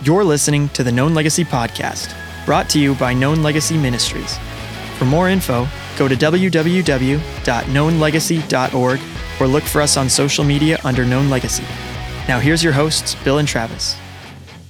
You're listening to the Known Legacy Podcast, brought to you by Known Legacy Ministries. For more info, go to www.knownlegacy.org or look for us on social media under Known Legacy. Now, here's your hosts, Bill and Travis.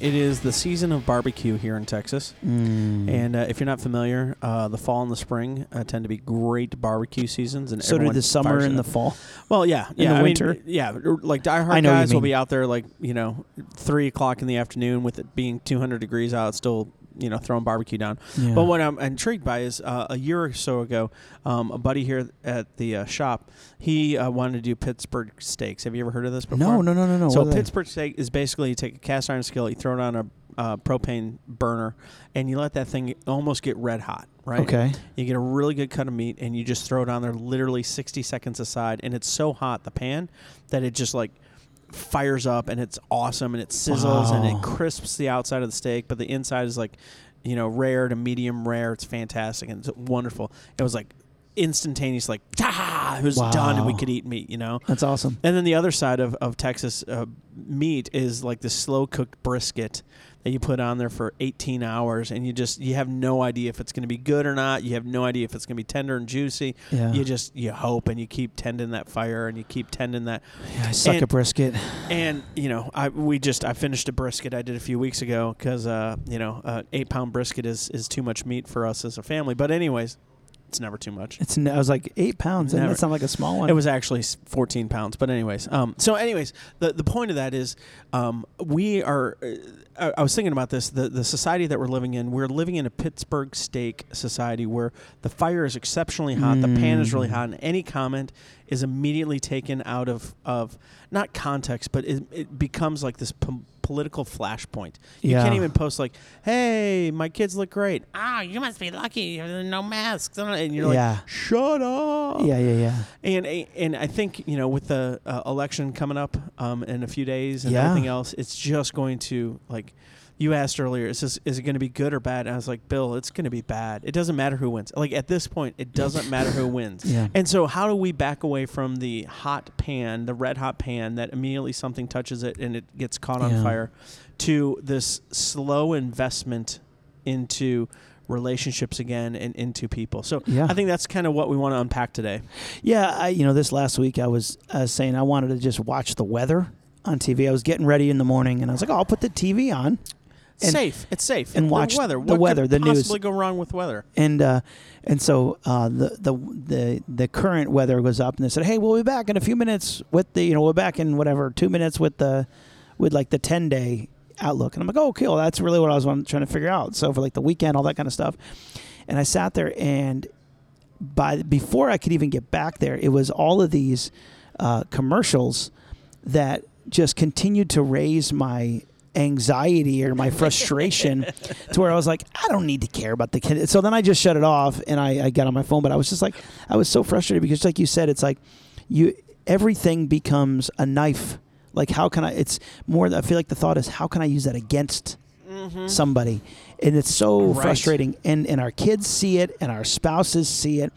It is the season of barbecue here in Texas. Mm. And uh, if you're not familiar, uh, the fall and the spring uh, tend to be great barbecue seasons. And so do the summer and the fall. Well, yeah, yeah. the I winter. mean, yeah. Like diehard I know what you guys will be out there, like you know, three o'clock in the afternoon with it being 200 degrees out, still you know throwing barbecue down. Yeah. But what I'm intrigued by is uh, a year or so ago, um, a buddy here at the uh, shop, he uh, wanted to do Pittsburgh steaks. Have you ever heard of this before? no, no, no, no, no. So? Pittsburgh steak is basically you take a cast iron skillet, you throw it on a uh, propane burner, and you let that thing almost get red hot. Right. Okay. You get a really good cut of meat, and you just throw it on there, literally 60 seconds aside, and it's so hot the pan that it just like fires up, and it's awesome, and it sizzles, and it crisps the outside of the steak, but the inside is like, you know, rare to medium rare. It's fantastic and it's wonderful. It was like instantaneous, like ta, it was done, and we could eat meat. You know. That's awesome. And then the other side of, of Texas uh, meat is like the slow cooked brisket that you put on there for 18 hours, and you just you have no idea if it's going to be good or not. You have no idea if it's going to be tender and juicy. Yeah. You just you hope, and you keep tending that fire, and you keep tending that. yeah I suck and- at brisket. And you know, I we just I finished a brisket I did a few weeks ago because uh, you know, uh, eight pound brisket is is too much meat for us as a family. But anyways, it's never too much. It's. I was like eight pounds. and Never. That sound like a small one. It was actually 14 pounds, but anyways. Um, so anyways, the the point of that is, um, we are. Uh, I, was thinking about this. The the society that we're living in, we're living in a Pittsburgh steak society where the fire is exceptionally hot, the pan is really Mm. hot, and any comment is immediately taken out of of not context, but it, it becomes like this. po- Political flashpoint. You Yeah. can't even post like, "Hey, my kids look great." Ah, you must be lucky. There's no masks. And you're like, "Shut up." yeah, yeah, yeah. And and I think you know with the uh, election coming up um, in a few days and Yeah. everything else, it's just going to like. You asked earlier, is this, is it going to be good or bad? And I was like, Bill, it's going to be bad. It doesn't matter who wins. Like at this point, it doesn't matter who wins. Yeah. And so, how do we back away from the hot pan, the red hot pan that immediately something touches it and it gets caught on Yeah. fire, to this slow investment into relationships again and into people? So, Yeah. I think that's kind of what we want to unpack today. Yeah, I, you know, this last week I was uh, saying I wanted to just watch the weather on TV. I was getting ready in the morning, and I was like, "Oh, I'll put the TV on And- safe. It's safe. and watch The weather. the what weather, could the news. possibly go wrong with weather? and uh, and so uh, the the the the current weather was up, and they said, "Hey, we'll be back in a few minutes with the you know we're back in whatever two minutes with the with like the ten day outlook." And I'm like, "Oh, okay, well, that's really what I was trying to figure out." So for like the weekend, all that kind of stuff, and I sat there and by before I could even get back there, it was all of these uh, commercials that just continued to raise my anxiety or my frustration to where I was like, I don't need to care about the kid. So then I just shut it off and I, I got on my phone. But I was just like, I was so frustrated because, like you said, it's like you everything becomes a knife. Like how can I? It's more. I feel like the thought is how can I use that against mm-hmm. somebody, and it's so Right. frustrating. And and our kids see it, and our spouses see it,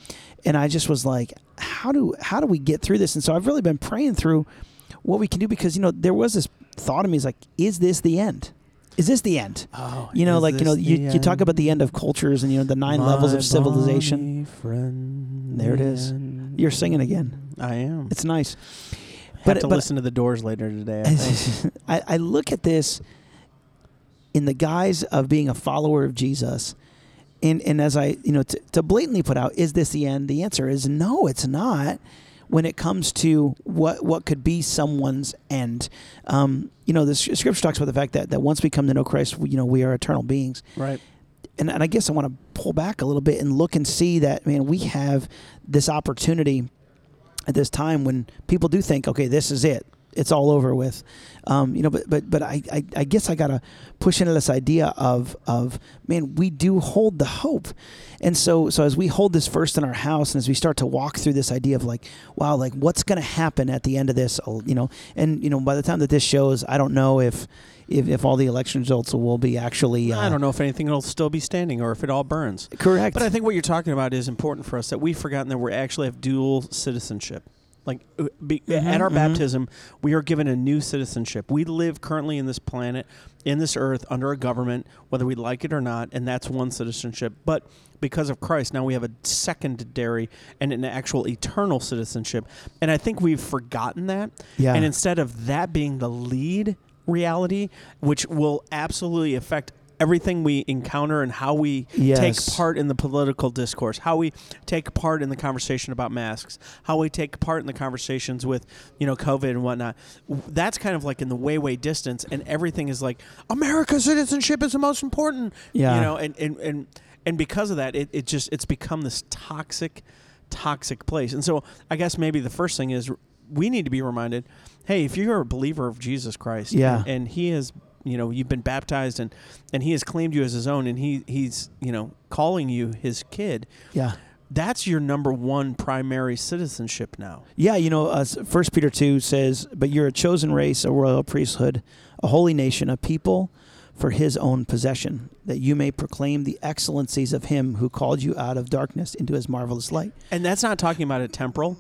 and I just was like, how do how do we get through this? And so I've really been praying through what we can do because you know there was this thought of me is like, is this the end? Is this the end? Oh, You know, like you know, you, you talk about the end of cultures and you know the nine levels of civilization. friend, There it is. the. You're singing again. I am. It's nice. But- to but- listen to the Doors later today. I. I, I look at this in the guise of being a follower of Jesus. And, and as I, you know, to, to blatantly put out, is this the end? The answer is no, it's not. When it comes to what what could be someone's end, um, you know, the scripture talks about the fact that, that once we come to know Christ, we, you know, we are eternal beings. Right. and, and I guess I want to pull back a little bit and look and see that man we have this opportunity at this time when people do think okay this is it it's all over with um, you know but but but I, I, I guess I gotta push into this idea of of man we do hold the hope and so so as we hold this first in our house and as we start to walk through this idea of like wow like what's gonna happen at the end of this Oh, you know and you know by the time that this shows I don't know if if, if all the election results will be actually uh, I don't know if anything will still be standing or if it all burns. correct But I think what you're talking about is important for us that we've forgotten that we actually have dual citizenship. Like uh, be, uh, mm-hmm, at our mm-hmm. baptism, we are given a new citizenship. We live currently in this planet, in this earth, under a government, whether we like it or not, and that's one citizenship. But because of Christ, now we have a secondary and an actual eternal citizenship. And I think we've forgotten that. Yeah. And instead of that being the lead reality, which will absolutely affect everything we encounter and how we Yes. take part in the political discourse, how we take part in the conversation about masks, how we take part in the conversations with, you know, COVID and whatnot. That's kind of like in the way, way distance, and everything is like America's citizenship is the most important. Yeah. You know, and and and, and because of that, it, it just it's become this toxic, toxic place. And so I guess maybe the first thing is we need to be reminded, hey, if you're a believer of Jesus Christ, Yeah. and, and He has, you know, you've been baptized and and He has claimed you as His own, and He He's you know calling you His kid. Yeah. That's your number one primary citizenship now. Yeah, you know, uh, First Peter two says, "But you're a chosen race, a royal priesthood, a holy nation, a people for His own possession, that you may proclaim the excellencies of Him who called you out of darkness into His marvelous light." And that's not talking about a temporal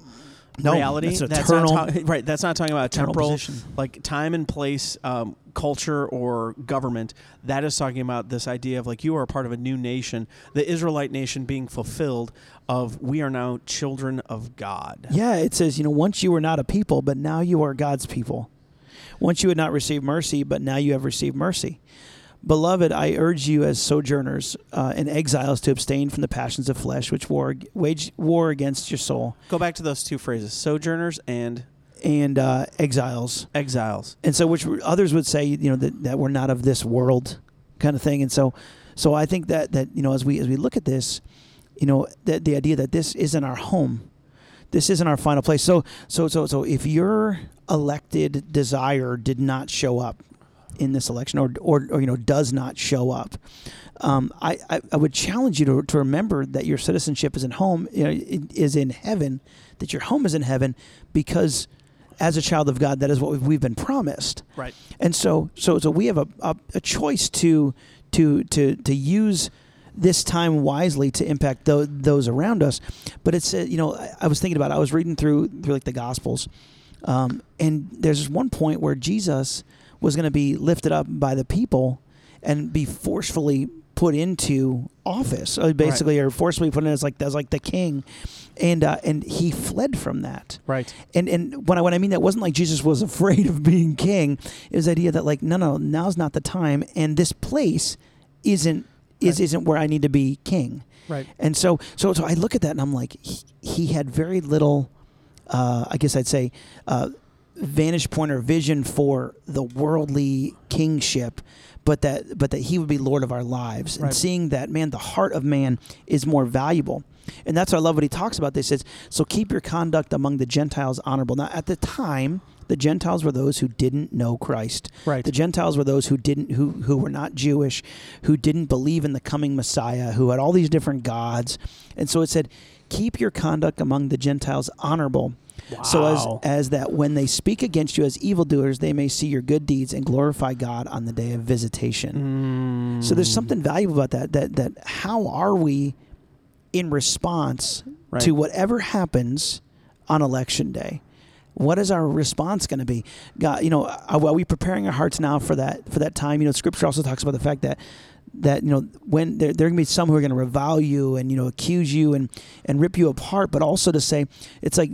No, reality. that's an not eternal- ta- right. That's not talking about a temporal, position. like time and place, um, culture or government. That is talking about this idea of like you are a part of a new nation, the Israelite nation being fulfilled. Of we are now children of God. Yeah, it says, you know, once you were not a people, but now you are God's people. Once you had not received mercy, but now you have received mercy. Beloved, I urge you as sojourners uh, and exiles to abstain from the passions of flesh, which war, wage war against your soul, Go back to those two phrases: sojourners and and uh, exiles. exiles. and so which others would say you know that, that we're not of this world kind of thing and so so i think that that you know as we as we look at this you know that the idea that this isn't our home this isn't our final place so so so so if your elected desire did not show up in this election or or, or you know does not show up um, I, I, I would challenge you to, to remember that your citizenship is in home you know, it is in heaven that your home is in heaven because as a child of God that is what we've, been promised Right. and so, so, so we have a, a, a choice to, to, to, to use this time wisely to impact tho- those around us. But it's, uh, you know, I, I was thinking about, it. I was reading through, through like the gospels. Um, and there's this one point where Jesus was going to be lifted up by the people and be forcefully put into office, uh, basically, or forcibly put in as like, as like the king. And, uh, and he fled from that Right. and and when I when I mean that wasn't like Jesus was afraid of being king. It was the idea that like no no now's not the time, and this place isn't is Right. isn't where I need to be king. Right. And so so so I look at that and I'm like he, he had very little, uh, I guess I'd say, uh, vantage point or vision for the worldly kingship. But that, but that he would be Lord of our lives, and seeing that man, the heart of man is more valuable, and that's why I love what he talks about. This says, so keep your conduct among the Gentiles honorable. Now, at the time, the Gentiles were those who didn't know Christ. Right. The Gentiles were those who didn't who who were not Jewish, who didn't believe in the coming Messiah, who had all these different gods. And so it said, keep your conduct among the Gentiles honorable. So as as that when they speak against you as evildoers, they may see your good deeds and glorify God on the day of visitation. Mm. So there's something valuable about that. That that how are we in response Right. to whatever happens on election day? What is our response going to be? God, you know, are, are we preparing our hearts now for that for that time? You know, Scripture also talks about the fact that that you know when there there are going to be some who are going to revile you and you know accuse you and and rip you apart, but also to say it's like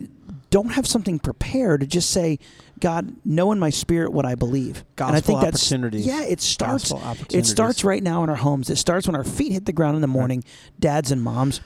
don't have something prepared to just say, God, know in my spirit what I believe. and I Gospel think that's opportunities. yeah, it starts it starts right now in our homes. It starts when our feet hit the ground in the morning, dads and moms,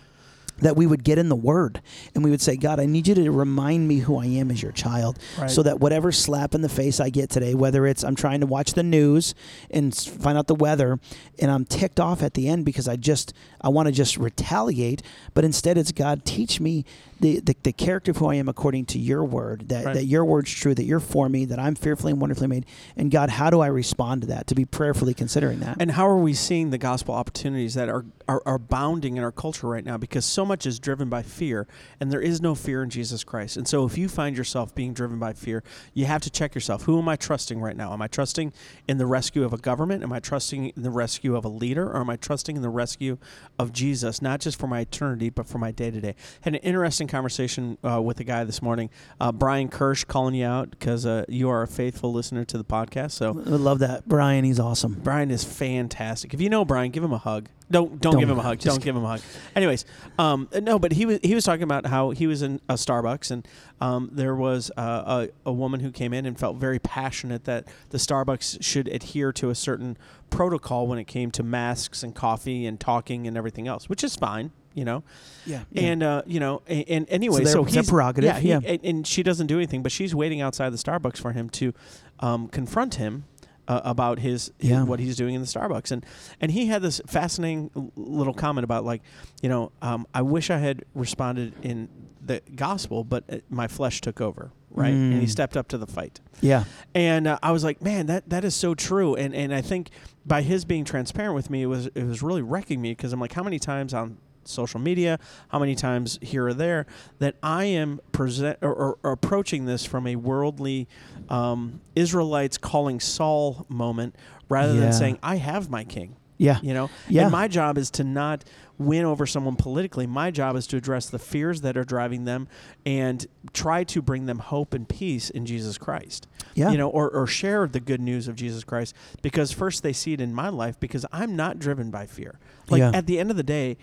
that we would get in the Word and we would say, God, I need you to remind me who I am as your child. Right. So that whatever slap in the face I get today, whether it's I'm trying to watch the news and find out the weather and I'm ticked off at the end because I just, I want to just retaliate, but instead it's God, teach me the, the, the character of who I am according to your word, that, Right. that your word's true, that you're for me, that I'm fearfully and wonderfully made. And God, how do I respond to that? To be prayerfully considering that. And how are we seeing the gospel opportunities that are, are, are abounding in our culture right now? Because so much is driven by fear, and there is no fear in Jesus Christ. And so if you find yourself being driven by fear, you have to check yourself. Who am I trusting right now? Am I trusting in the rescue of a government? Am I trusting in the rescue of a leader? Or am I trusting in the rescue of Jesus, not just for my eternity, but for my day to day? Had an interesting conversation uh, with a guy this morning, uh, Brian Kirsch, calling you out because uh, you are a faithful listener to the podcast. So I love that. Brian, he's awesome. Brian is fantastic. If you know Brian, give him a hug. Don't don't, Don't. give him a hug. Just don't give him a hug. Anyways, um, no, but he was he was talking about how he was in a Starbucks and um, there was uh, a a woman who came in and felt very passionate that the Starbucks should adhere to a certain protocol when it came to masks and coffee and talking and everything else, which is fine, you know. Yeah. And uh, you know, and, and anyway, so their he's prerogative, Yeah, he- yeah. And, and she doesn't do anything, but she's waiting outside the Starbucks for him to um, confront him uh, about his, his- what he's doing in the Starbucks, and and he had this fascinating little comment about like, you know, um, I wish I had responded in the gospel, but uh, my flesh took over, right? And he Mm. stepped up to the fight. yeah. And uh, I was like, man, that that is so true. And and I think by his being transparent with me, it was it was really wrecking me because I'm like, how many times on social media, how many times here or there that I am present or, or, or approaching this from a worldly um, Israelites calling Saul moment rather Yeah. than saying, I have my king. Yeah. You know, Yeah. and my job is to not win over someone politically. My job is to address the fears that are driving them and try to bring them hope and peace in Jesus Christ. Yeah. You know, or, or share the good news of Jesus Christ because first they see it in my life because I'm not driven by fear. Like Yeah. at the end of the day,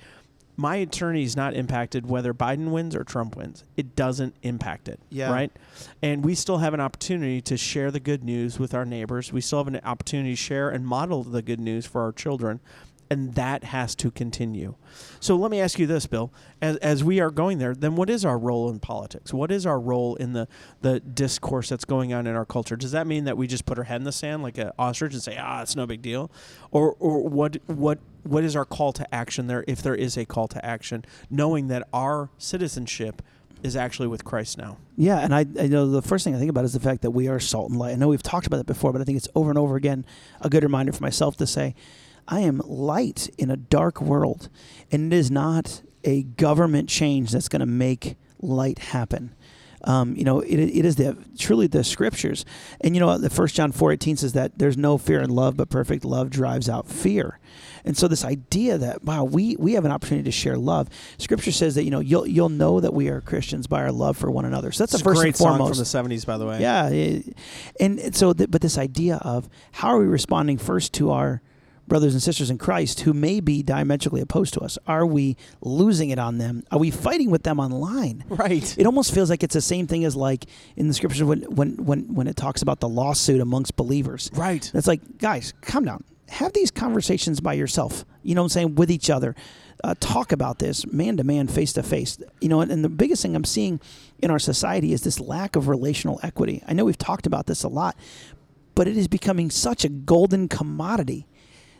my attorney is not impacted whether Biden wins or Trump wins. It doesn't impact it. Yeah. Right? And we still have an opportunity to share the good news with our neighbors. We still have an opportunity to share and model the good news for our children. And that has to continue. So let me ask you this, Bill. As, as we are going there, then what is our role in politics? What is our role in the, the discourse that's going on in our culture? Does that mean that we just put our head in the sand like an ostrich and say, ah, it's no big deal? Or, or what, what, what is our call to action there, if there is a call to action, knowing that our citizenship is actually with Christ now? Yeah, and I, I know the first thing I think about is the fact that we are salt and light. I know we've talked about that before, but I think it's over and over again a good reminder for myself to say, I am light in a dark world, and it is not a government change that's going to make light happen. Um, you know, it, it is the truly the scriptures, and you know, the First John four eighteen says that there's no fear in love, but perfect love drives out fear. And so, this idea that wow, we we have an opportunity to share love. Scripture says that you know you'll you'll know that we are Christians by our love for one another. So that's It's the a first great and song foremost. from the 70s, by the way. Yeah, and and so, th- but this idea of how are we responding first to our brothers and sisters in Christ who may be diametrically opposed to us? Are we losing it on them? Are we fighting with them online? Right. It almost feels like it's the same thing as like in the scriptures when when when when it talks about the lawsuit amongst believers. Right. It's like, guys, calm down. Have these conversations by yourself. You know what I'm saying? With each other. Uh, talk about this man to man, face to face. You know, and, and the biggest thing I'm seeing in our society is this lack of relational equity. I know we've talked about this a lot, but it is becoming such a golden commodity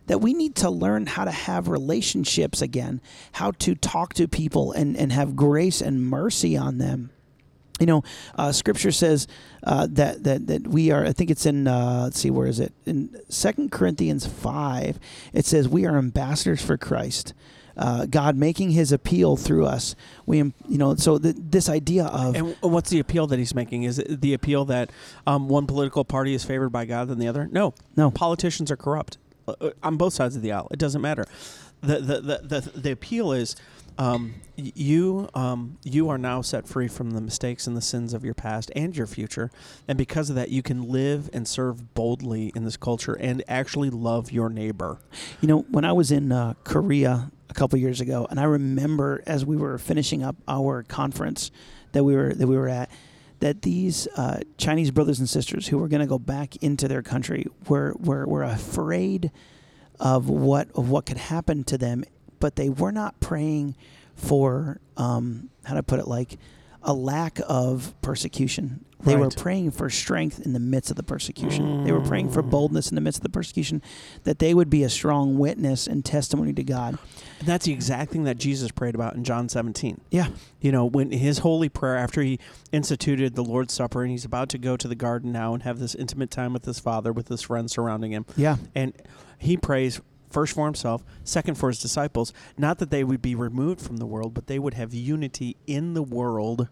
that we need to learn how to have relationships again, how to talk to people and, and have grace and mercy on them. You know, uh, Scripture says uh, that that that we are. I think it's in. Uh, let's see, where is it? In Second Corinthians five, it says we are ambassadors for Christ. Uh, God making His appeal through us. We, you know, so th- this idea of And what's the appeal that he's making? Is it the appeal that um, one political party is favored by God than the other? No. no, Politicians are corrupt on both sides of the aisle. It doesn't matter. The the the the, the appeal is um, you um, you are now set free from the mistakes and the sins of your past and your future, and because of that, you can live and serve boldly in this culture and actually love your neighbor. You know, when I was in uh, Korea a couple years ago, and I remember as we were finishing up our conference that we were that we were at, that these uh, Chinese brothers and sisters who were going to go back into their country were were were afraid of what of what could happen to them, but they were not praying for um, how to put it like a lack of persecution. They were praying for strength in the midst of the persecution. They were praying for Mm. boldness in the midst of the persecution, that they would be a strong witness and testimony to God. And that's the exact thing that Jesus prayed about in John 17. Yeah, you know, when his holy prayer after he instituted the Lord's Supper and he's about to go to the garden now and have this intimate time with his father, with his friends surrounding him, yeah, and he prays first for himself, second for his disciples, not that they would be removed from the world, but they would have unity in the world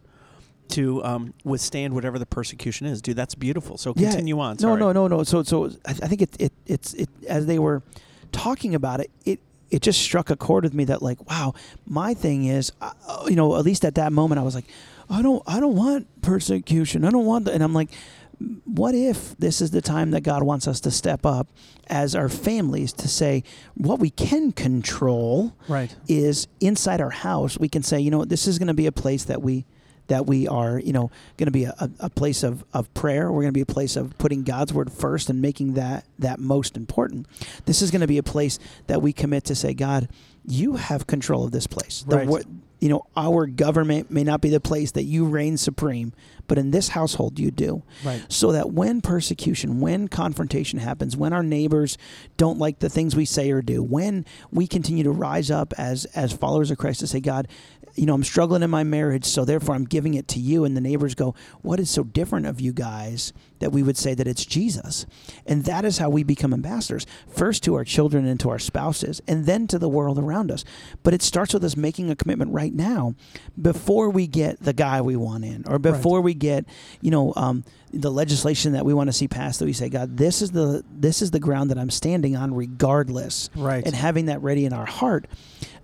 to um, withstand whatever the persecution is. Dude, that's beautiful. So Yeah. continue on. No, Sorry. no, no, no. So, so I, I think it, it, it's it as they were talking about it, it it just struck a chord with me that like, wow, my thing is, uh, you know, at least at that moment, I was like, I don't, I don't want persecution. I don't want that. And I'm like, what if this is the time that God wants us to step up as our families to say what we can control Right. is inside our house we can say you know this is going to be a place that we that we are you know going to be a, a, place of, of prayer we're going to be a place of putting god's word first and making that that most important this is going to be a place that we commit to say god you have control of this place Right. wo- you know our government may not be the place that you reign supreme but in this household you do Right. so that when persecution, when confrontation happens, when our neighbors don't like the things we say or do, when we continue to rise up as as followers of Christ to say, God, you know, I'm struggling in my marriage, so therefore I'm giving it to you, and the neighbors go, What is so different of you guys that we would say that it's Jesus? And that is how we become ambassadors, first to our children and to our spouses, and then to the world around us. But it starts with us making a commitment right now before we get the guy we want in, or before we get, you know, um, the legislation that we want to see passed. That we say, God, this is the this is the ground that I'm standing on, regardless, Right. and having that ready in our heart.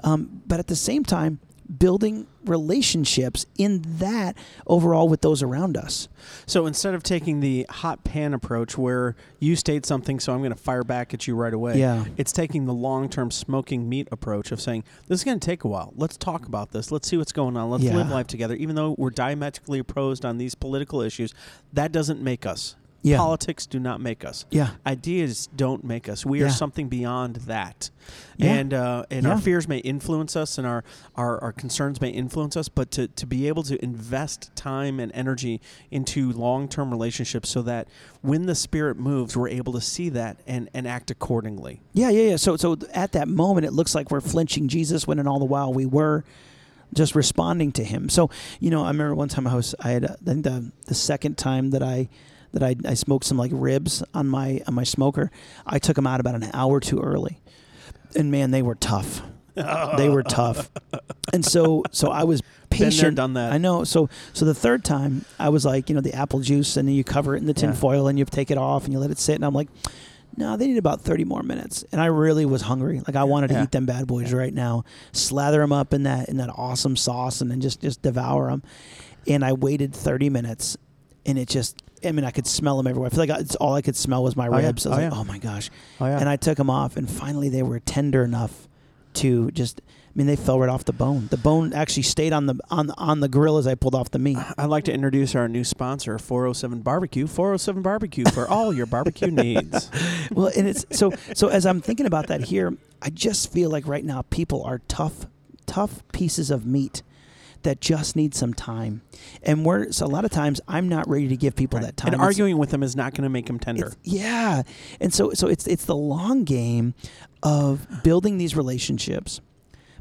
Um, but at the same time, building relationships in that overall with those around us. So instead of taking the hot pan approach where you state something, so I'm going to fire back at you right away, Yeah. it's taking the long term smoking meat approach of saying, this is going to take a while. Let's talk about this. Let's see what's going on. Let's Yeah. live life together. Even though we're diametrically opposed on these political issues, that doesn't make us. Yeah. Politics do not make us. Yeah. Ideas don't make us. We Yeah. are something beyond that. Yeah. And uh, and our fears may influence us and our, our, our concerns may influence us, but to, to be able to invest time and energy into long term relationships so that when the spirit moves, we're able to see that and, and act accordingly. Yeah, yeah, yeah. So, so at that moment, it looks like we're flinching Jesus when, in all the while, we were just responding to Him. So, you know, I remember one time I was, I had, uh, I think the the second time that I that I, I smoked some like ribs on my on my smoker, I took them out about an hour too early, and man, they were tough. they were tough, and so so I was there, patient. done that. I know. So so the third time I was like, you know, the apple juice, and then you cover it in the tin Yeah. foil, and you take it off, and you let it sit, and I'm like. No, they need about 30 more minutes. And I really was hungry. Like I wanted to Yeah. eat them bad boys right now. Slather them up in that in that awesome sauce and then just just devour them. And I waited 30 minutes and it just I mean I could smell them everywhere. I feel like it's all I could smell was my oh, yeah. ribs. I was Oh, like, yeah. "Oh my gosh." Oh, yeah. And I took them off and finally they were tender enough to just I mean they fell right off the bone. The bone actually stayed on the on the, on the grill as I pulled off the meat. Uh, I'd like to introduce our new sponsor, 407 Barbecue. 407 Barbecue for all your barbecue needs. well, and it's so so as I'm thinking about that here, I just feel like right now people are tough, tough pieces of meat that just need some time, and we're so a lot of times I'm not ready to give people that time. And It's- arguing with them is not going to make them tender. yeah, and so so it's it's the long game of building these relationships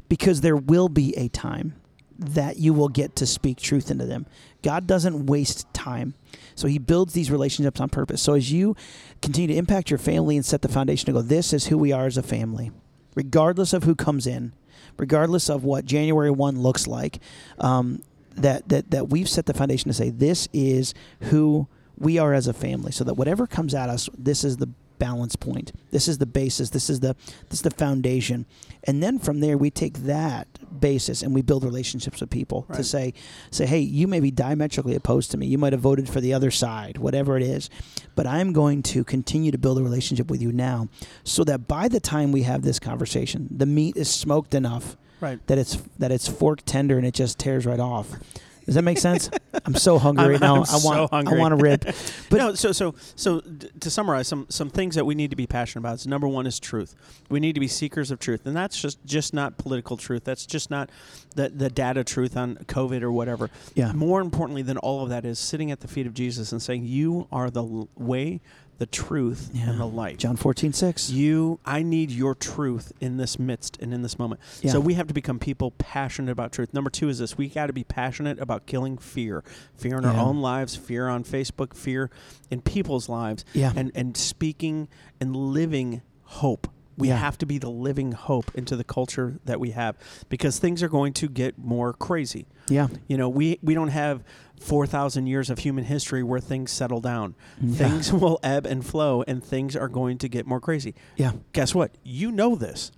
because there will be a time that you will get to speak truth into them. God doesn't waste time. So he builds these relationships on purpose. So as you continue to impact your family and set the foundation to go, this is who we are as a family, regardless of who comes in, regardless of what January 1 looks like, um, that, that, that we've set the foundation to say, this is who we are as a family. So that whatever comes at us, this is the balance point. This is the basis. This is the this is the foundation. And then from there we take that basis and we build relationships with people to say say, hey, you may be diametrically opposed to me. You might have voted for the other side, whatever it is. But I'm going to continue to build a relationship with you now so that by the time we have this conversation, the meat is smoked enough Right. that it's that it's fork tender and it just tears right off. Does that make sense? I'm so hungry I'm- right now. I'm I so want hungry. I want a rib. But- no, so so so d- to summarize, some some things that we need to be passionate about is number one is truth. We need to be seekers of truth, and that's just just not political truth. That's just not the the data truth on COVID or whatever. Yeah. More importantly than all of that is sitting at the feet of Jesus and saying, "You are the way, the truth, Yeah. and the light." John 14, 6. You, I need your truth in this midst and in this moment. Yeah. So we have to become people passionate about truth. Number two is this: we got to be passionate about killing fear, fear in our own lives, fear on Facebook, fear in people's lives, Yeah. and and speaking and living hope. We Yeah. have to be the living hope into the culture that we have because things are going to get more crazy. yeah. You know, we we don't have 4,000 years of human history where things settle down. Yeah. Things will ebb and flow and things are going to get more crazy Yeah. guess what? You know this.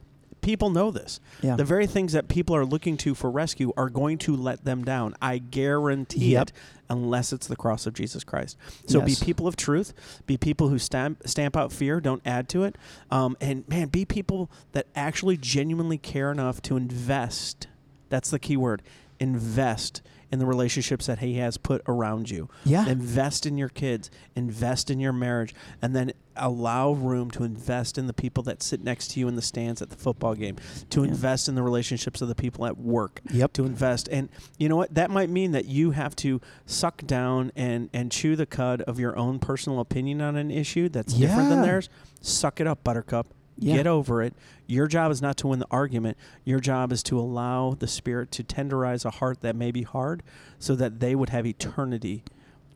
People know this. Yeah. The very things that people are looking to for rescue are going to let them down. I guarantee Yep. it, unless it's the cross of Jesus Christ. So Yes. be people of truth. Be people who stamp stamp out fear. Don't add to it. Um, and man, be people that actually genuinely care enough to invest. That's the key word. Invest in the relationships that He has put around you. Yeah. Invest in your kids. Invest in your marriage, and then allow room to invest in the people that sit next to you in the stands at the football game. To Yeah. invest in the relationships of the people at work Yep. to invest. And you know what? That might mean that you have to suck down and, and chew the cud of your own personal opinion on an issue that's different than theirs. Suck it up, Buttercup. Yeah. Get over it. Your job is not to win the argument. Your job is to allow the Spirit to tenderize a heart that may be hard so that they would have eternity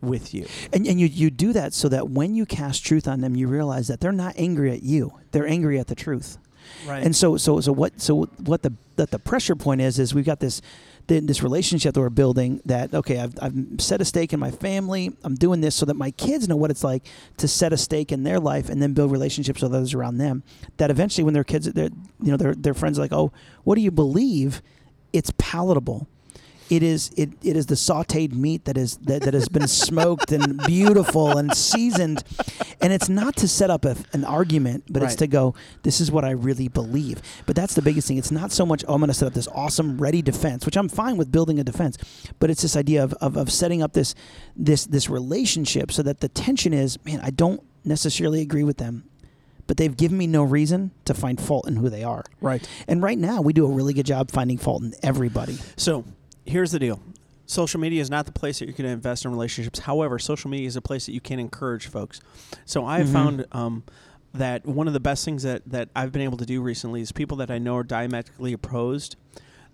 with you. And, and you, you do that so that when you cast truth on them, you realize that they're not angry at you; they're angry at the truth. Right. And so, so, so what? So what the that the pressure point is is we've got this this relationship that we're building. That okay, I've I've set a stake in my family. I'm doing this so that my kids know what it's like to set a stake in their life and then build relationships with others around them. That eventually, when their kids, their you know, their their friends are like, oh, what do you believe? It's palatable. It is it, it is the sautéed meat that is that, that has been smoked and beautiful and seasoned, and it's not to set up a, an argument, but it's to go. This is what I really believe. But that's the biggest thing. It's not so much. Oh, I'm going to set up this awesome ready defense, which I'm fine with building a defense, but it's this idea of, of, of setting up this this this relationship so that the tension is, man, I don't necessarily agree with them, but they've given me no reason to find fault in who they are. right. And right now, we do a really good job finding fault in everybody. So here's the deal. Social media is not the place that you're going to invest in relationships. However, social media is a place that you can encourage folks. So I have Mhm. found um, that one of the best things that, that I've been able to do recently is people that I know are diametrically opposed.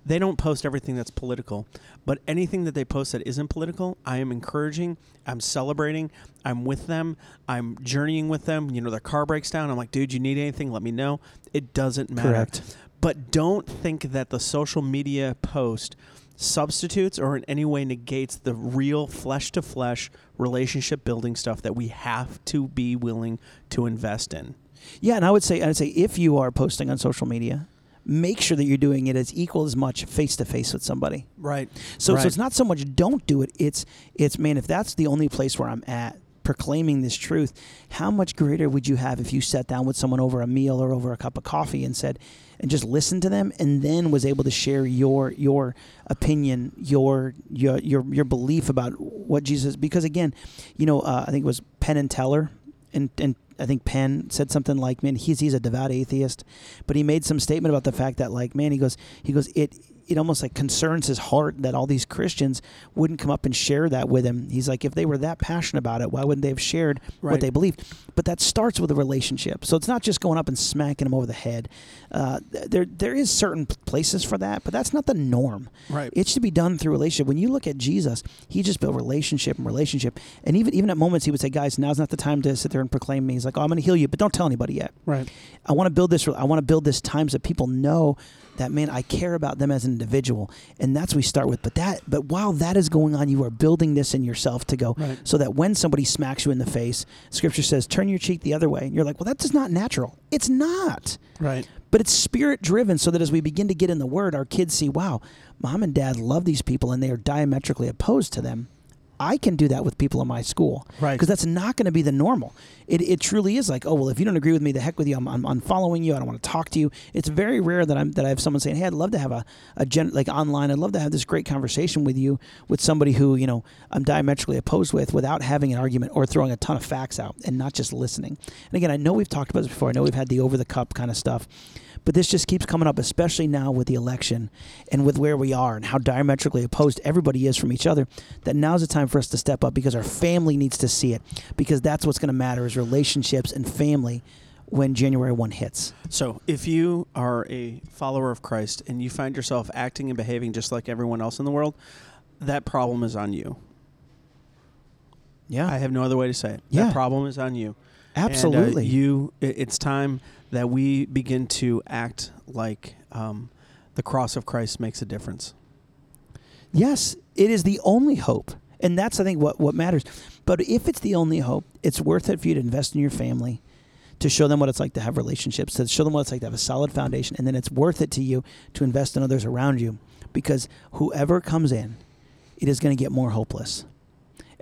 They don't post everything that's political, but anything that they post that isn't political, I am encouraging. I'm celebrating. I'm with them. I'm journeying with them. You know, their car breaks down. I'm like, dude, you need anything? Let me know. It doesn't matter. Correct. But don't think that the social media post substitutes or in any way negates the real flesh to flesh relationship building stuff that we have to be willing to invest in. Yeah, and I would say I'd say if you are posting on social media, make sure that you're doing it as equal as much face to face with somebody. Right. So Right. so it's not so much don't do it. It's it's man, if that's the only place where I'm at proclaiming this truth, how much greater would you have if you sat down with someone over a meal or over a cup of coffee and said and just listened to them and then was able to share your your opinion, your your your your belief about what Jesus because again, you know, uh, I think it was Penn and Teller and and I think Penn said something like, "Man, he's he's a devout atheist," but he made some statement about the fact that, like, man, he goes, he goes, it it almost like concerns his heart that all these Christians wouldn't come up and share that with him. He's like, if they were that passionate about it, why wouldn't they have shared Right. what they believed? But that starts with a relationship. So it's not just going up and smacking them over the head. Uh, there there is certain places for that, but that's not the norm. Right. It should be done through relationship. When you look at Jesus, he just built relationship and relationship. And even even at moments he would say, "Guys, now's not the time to sit there and proclaim me." He's like, "Oh, I'm going to heal you, but don't tell anybody yet." Right. I want to build this. I want to build this time so people know that man, I care about them as an individual, and that's what we start with. But that, but while that is going on, you are building this in yourself to go, Right. so that when somebody smacks you in the face, Scripture says, "Turn your cheek the other way," and you're like, "Well, that is just not natural. It's not." Right. But it's spirit driven, so that as we begin to get in the Word, our kids see, "Wow, mom and dad love these people, and they are diametrically opposed to them." I can do that with people in my school, Right. Because that's not going to be the normal. It, it truly is like, oh well, if you don't agree with me, the heck with you. I'm, I'm unfollowing you. I don't want to talk to you. It's very rare that I'm that I have someone saying, hey, I'd love to have a, a gen, like online. I'd love to have this great conversation with you with somebody who you know I'm diametrically opposed with, without having an argument or throwing a ton of facts out and not just listening. And again, I know we've talked about this before. I know we've had the over the cup kind of stuff. But this just keeps coming up, especially now with the election and with where we are and how diametrically opposed everybody is from each other. That now's the time for us to step up because our family needs to see it. Because that's what's going to matter is relationships and family when January 1 hits. So, if you are a follower of Christ and you find yourself acting and behaving just like everyone else in the world, that problem is on you. Yeah. I have no other way to say it. Yeah. That problem is on you. And, uh, absolutely. you. it- It's time that we begin to act like um, the cross of Christ makes a difference. Yes, it is the only hope. And that's, I think, what, what matters. But if it's the only hope, it's worth it for you to invest in your family, to show them what it's like to have relationships, to show them what it's like to have a solid foundation, and then it's worth it to you to invest in others around you, because whoever comes in, it is going to get more hopeless.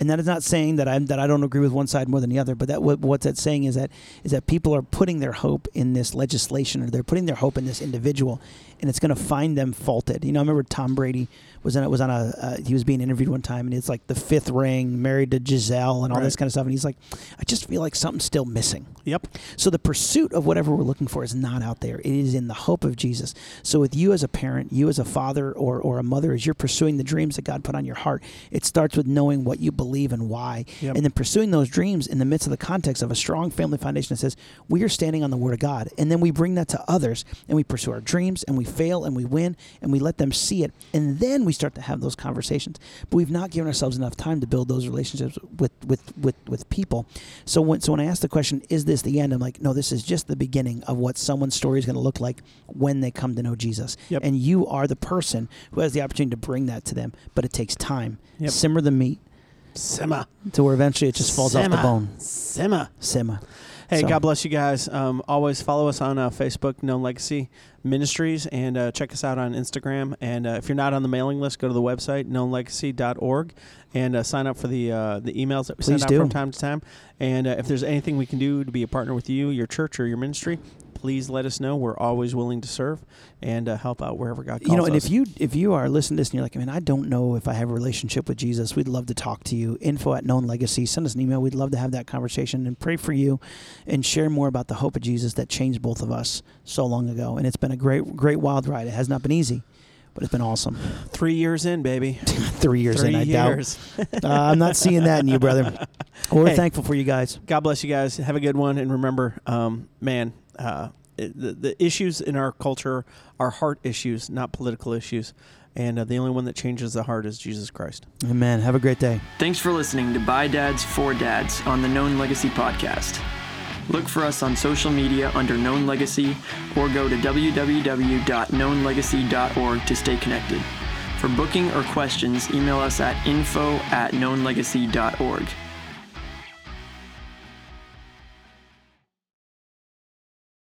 And that is not saying that I that I don't agree with one side more than the other, but that what, what that's saying is that is that people are putting their hope in this legislation or they're putting their hope in this individual, and it's going to find them faulted. You know, I remember Tom Brady was in was on a uh, he was being interviewed one time, and it's like the fifth ring, married to Gisele, and all this kind of stuff, and he's like, I just feel like something's still missing. Yep. So the pursuit of whatever we're looking for is not out there. It is in the hope of Jesus. So with you as a parent, you as a father or, or a mother, as you're pursuing the dreams that God put on your heart, it starts with knowing what you believe and why. Yep. And then pursuing those dreams in the midst of the context of a strong family foundation that says, we are standing on the word of God. And then we bring that to others and we pursue our dreams and we fail and we win and we let them see it. And then we start to have those conversations. But we've not given ourselves enough time to build those relationships with with with, with people. So when so when I ask the question, is this the end? I'm like, no, this is just the beginning of what someone's story is going to look like when they come to know Jesus. Yep. And you are the person who has the opportunity to bring that to them. But it takes time. Yep. Simmer the meat Simma. to where eventually it just falls off the bone. Simma. Simmer. Hey, So- God bless you guys. Um, always follow us on uh, Facebook, Known Legacy Ministries, and uh, check us out on Instagram. And uh, if you're not on the mailing list, go to the website knownlegacy.org and uh, sign up for the uh, the emails that we Please send out do. from time to time. And uh, if there's anything we can do to be a partner with you, your church, or your ministry, please let us know. We're always willing to serve and uh, help out wherever God calls you know, and us. if you if you are listening to this and you're like, man, I don't know if I have a relationship with Jesus, we'd love to talk to you. Info at Known Legacy. Send us an email. We'd love to have that conversation and pray for you, and share more about the hope of Jesus that changed both of us so long ago. And it's been a great great wild ride. It has not been easy, but it's been awesome. Three years in, baby. Three years Three in, I years. doubt. Uh, I'm not seeing that in you, brother. We're Hey. thankful for you guys. God bless you guys. Have a good one, and remember, um, man, uh, it, the the issues in our culture are heart issues, not political issues, and uh, the only one that changes the heart is Jesus Christ. Amen. Have a great day. Thanks for listening to By Dads for Dads on the Known Legacy podcast. Look for us on social media under Known Legacy or go to www.knownlegacy.org to stay connected. For booking or questions, email us at info at knownlegacy.org.